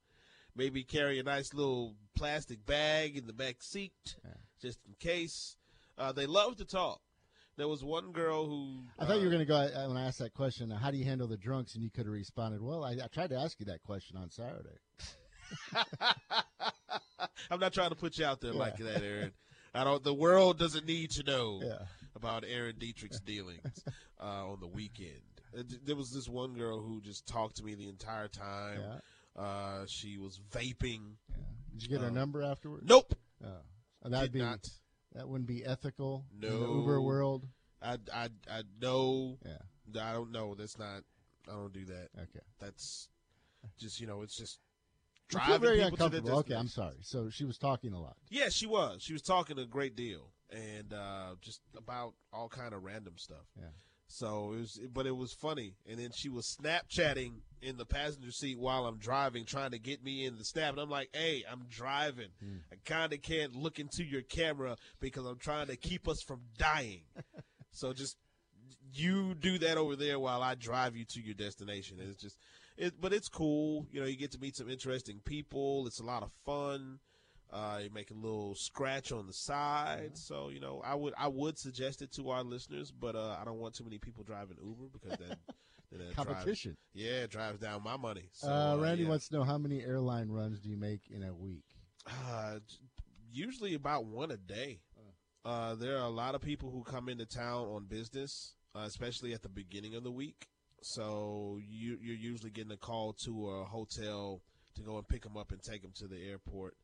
Maybe carry a nice little plastic bag in the back seat, just in case. Uh, they love to talk. There was one girl who I thought you were uh, going to go uh, when I asked that question. Uh, how do you handle the drunks? And you could have responded, "Well, I, I tried to ask you that question on Saturday." (laughs) I'm not trying to put you out there Yeah. like that, Aaron. I don't. The world doesn't need to know Yeah. about Aaron Dietrich's dealings uh, on the weekend. Uh, There was this one girl who just talked to me the entire time. Yeah. Uh, she was vaping. Did you get her Uh, number afterwards? Nope. Oh. That'd Did be not. That wouldn't be ethical in the No. Uber world. I, I, I know. Yeah. I don't know. That's not. I don't do that. Okay. That's just you know. It's just driving very people uncomfortable. Okay, I'm sorry. So she was talking a lot. Yeah, she was. She was talking a great deal and uh, just about all kind of random stuff. Yeah. So it was, but it was funny. And then she was Snapchatting in the passenger seat while I'm driving, trying to get me in the snap. And I'm like, "Hey, I'm driving. Hmm. I kind of can't look into your camera because I'm trying to keep us from dying. (laughs) so just you do that over there while I drive you to your destination. And it's just, it, but it's cool. You know, you get to meet some interesting people. It's a lot of fun. Uh, you make a little scratch on the side, so you know I would I would suggest it to our listeners, but uh, I don't want too many people driving Uber because that, (laughs) then it Competition. Drives, yeah, it drives down my money. So, uh, Randy yeah. wants to know how many airline runs do you make in a week? Uh, usually about one a day. Uh, there are a lot of people who come into town on business, uh, especially at the beginning of the week. So you, you're usually getting a call to a hotel to go and pick them up and take them to the airport.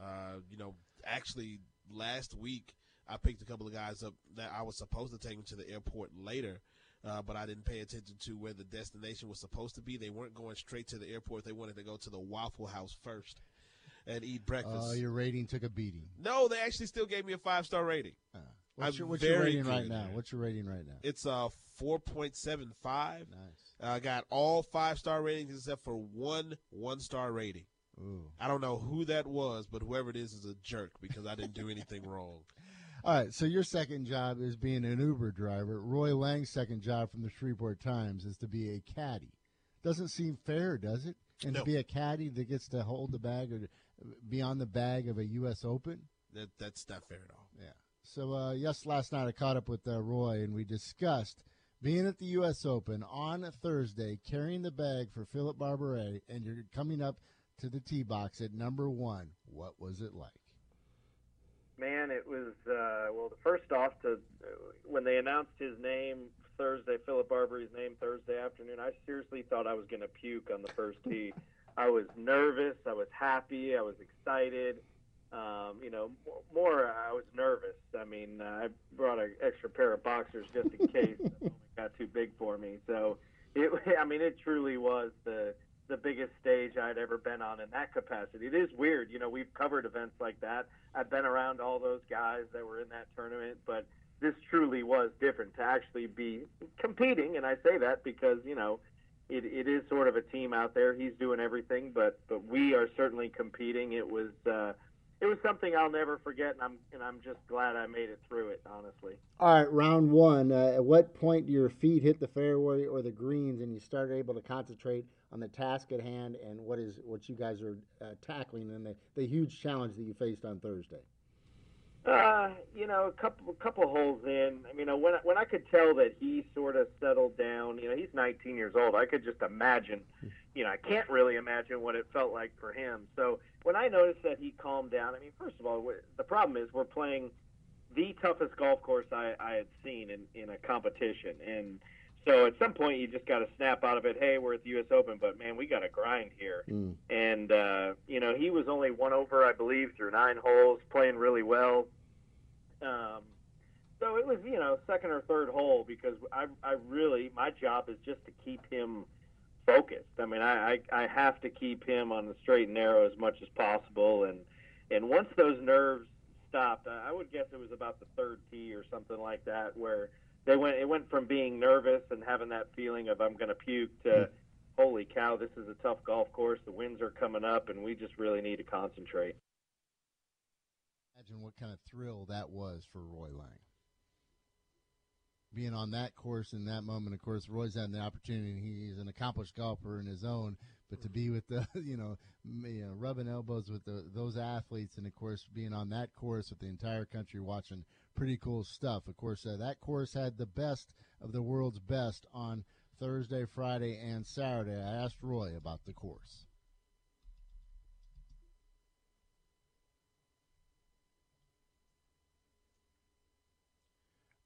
Uh, you know, actually, last week I picked a couple of guys up that I was supposed to take them to the airport later, uh, but I didn't pay attention to where the destination was supposed to be. They weren't going straight to the airport. They wanted to go to the Waffle House first and eat breakfast. Oh, your rating took a beating. No, they actually still gave me a five star rating. Uh, what's your, what's your rating right now? What's your rating right now? It's a four point seven five. Nice. I got all five star ratings except for one one star rating. Ooh. I don't know who that was, but whoever it is is a jerk because I didn't do anything wrong. (laughs) All right, so your second job is being an Uber driver. Roy Lang's second job from the Shreveport Times is to be a caddy. Doesn't seem fair, does it? And No. to be a caddy that gets to hold the bag or be on the bag of a U.S. Open. That that's not fair at all. Yeah. So uh, yes, last night I caught up with uh, Roy and we discussed being at the U.S. Open on a Thursday, carrying the bag for Philip Barbaree, and you're coming up to the tee box at number one. What was it like? Man, it was uh, well. First off, to when they announced his name Thursday, Philip Barbaree's name Thursday afternoon, I seriously thought I was going to puke on the first tee. I was nervous. I was happy. I was excited. Um, you know, more I was nervous. I mean, I brought an extra pair of boxers just in case (laughs) moment got too big for me. So, it, (laughs) I mean, it truly was the the biggest stage I'd ever been on in that capacity. It is weird, you know. We've covered events like that. I've been around all those guys that were in that tournament, but this truly was different to actually be competing. And I say that because you know it, it is sort of a team out there. He's doing everything, but but we are certainly competing. It was uh, it was something I'll never forget, and I'm and I'm just glad I made it through it. Honestly. All right, round one. Uh, at what point do your feet hit the fairway or the greens, and you start able to concentrate on the task at hand and what is what you guys are uh, tackling and the, the huge challenge that you faced on Thursday? Uh, you know, a couple a couple holes in. I mean, uh, when when I could tell that he sort of settled down. You know, he's 19 years old. I could just imagine. You know, I can't really imagine what it felt like for him. So when I noticed that he calmed down, I mean, first of all, the problem is we're playing the toughest golf course I, I had seen in in a competition, and so at some point you just got to snap out of it. Hey, we're at the U.S. Open, but man, we got to grind here Mm. and uh, you know he was only one over, I believe, through nine holes, playing really well. Um, so it was you know second or third hole because I I really my job is just to keep him focused. I mean I I, I have to keep him on the straight and narrow as much as possible, and and once those nerves stopped, I I would guess it was about the third tee or something like that where they went it went from being nervous and having that feeling of I'm going to puke to hmm. holy cow, this is a tough golf course. The winds are coming up, and we just really need to concentrate. Imagine what kind of thrill that was for Roy Lang. Being on that course in that moment, of course, Roy's had the opportunity. He's an accomplished golfer in his own, but to be with the, (laughs) you know, you know rubbing elbows with the, those athletes, and of course, being on that course with the entire country watching, pretty cool stuff. Of course, uh, that course had the best of the world's best on Thursday, Friday, and Saturday. I asked Roy about the course.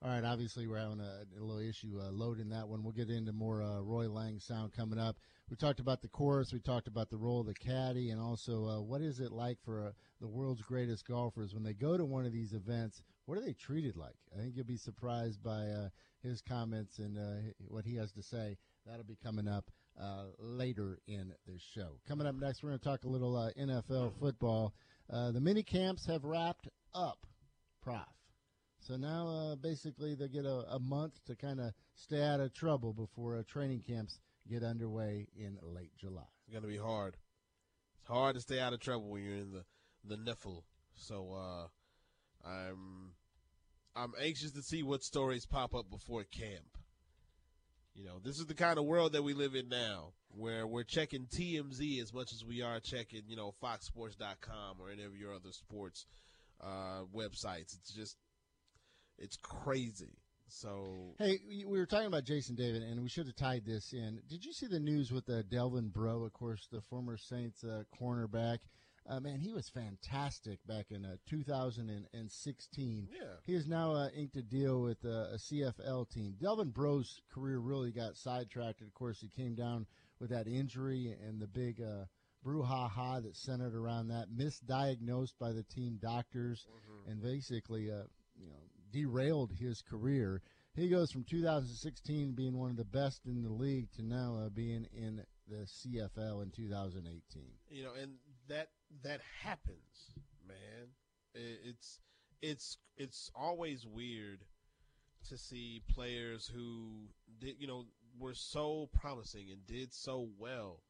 All right, obviously we're having a, a little issue uh, loading that one. We'll get into more uh, Roy Lang sound coming up. We talked about the course, we talked about the role of the caddy, and also uh, what is it like for uh, the world's greatest golfers when they go to one of these events? What are they treated like? I think you'll be surprised by uh, his comments and uh, what he has to say. That'll be coming up later in the show. Coming up next, we're going to talk a little NFL football. The mini camps have wrapped up, Prof. So now uh, basically they get a, a month to kind of stay out of trouble before uh, training camps get underway in late July. It's going to be hard. It's hard to stay out of trouble when you're in the the niffle. So uh, I'm I'm anxious to see what stories pop up before camp. You know, this is the kind of world that we live in now, where we're checking TMZ as much as we are checking, you know, FoxSports.com or any of your other sports uh, websites. It's just, it's crazy. So, hey, we were talking about Jason David, and we should have tied this in. Did you see the news with uh, Delvin Breaux? of course, the former Saints uh, cornerback? Uh, man, he was fantastic back in uh, 2016. Yeah. He has now uh, inked a deal with uh, a CFL team. Delvin Breaux's career really got sidetracked. Of course, he came down with that injury and the big uh, brouhaha that centered around that, misdiagnosed by the team doctors, mm-hmm. and basically, uh, you know, derailed his career. He goes from 2016 being one of the best in the league to now uh, being in the CFL in 2018. You know, and that that happens, man. It's it's it's always weird to see players who did you know were so promising and did so well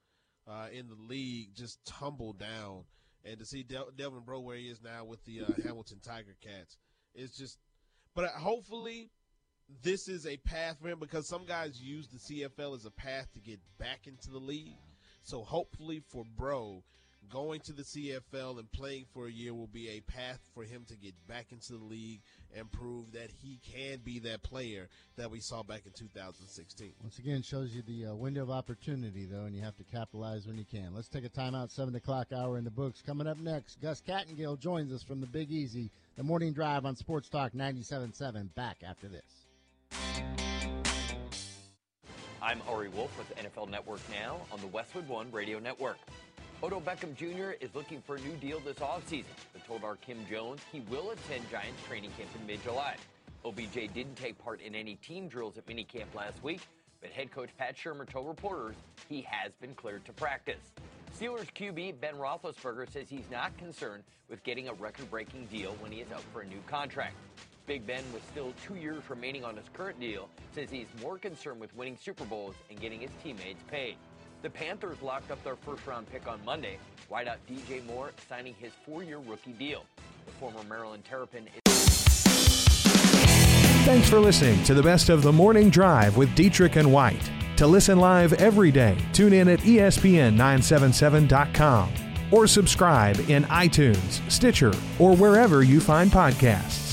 uh, in the league just tumble down, and to see Del- Delvin Breaux where he is now with the uh, Hamilton Tiger Cats, it's just. But hopefully, this is a path for him because some guys use the CFL as a path to get back into the league. So hopefully for Breaux, going to the CFL and playing for a year will be a path for him to get back into the league and prove that he can be that player that we saw back in 2016. Once again, shows you the uh, window of opportunity, though, and you have to capitalize when you can. Let's take a timeout, 7 o'clock hour in the books. Coming up next, Gus Kattengell joins us from the Big Easy, the morning drive on Sports Talk 97.7. Back after this. I'm Ari Wolf with NFL Network Now on the Westwood One Radio Network. Odell Beckham Jr. is looking for a new deal this offseason, but told our Kim Jones he will attend Giants training camp in mid-July. OBJ didn't take part in any team drills at minicamp last week, but head coach Pat Shurmur told reporters he has been cleared to practice. Steelers QB Ben Roethlisberger says he's not concerned with getting a record-breaking deal when he is up for a new contract. Big Ben, with still two years remaining on his current deal, says he's more concerned with winning Super Bowls and getting his teammates paid. The Panthers locked up their first round pick on Monday. Wideout DJ Moore signing his four year rookie deal. The former Maryland Terrapin is. Thanks for listening to the best of the morning drive with Dietrich and White. To listen live every day, tune in at E ESPN977.com or subscribe in iTunes, Stitcher, or wherever you find podcasts.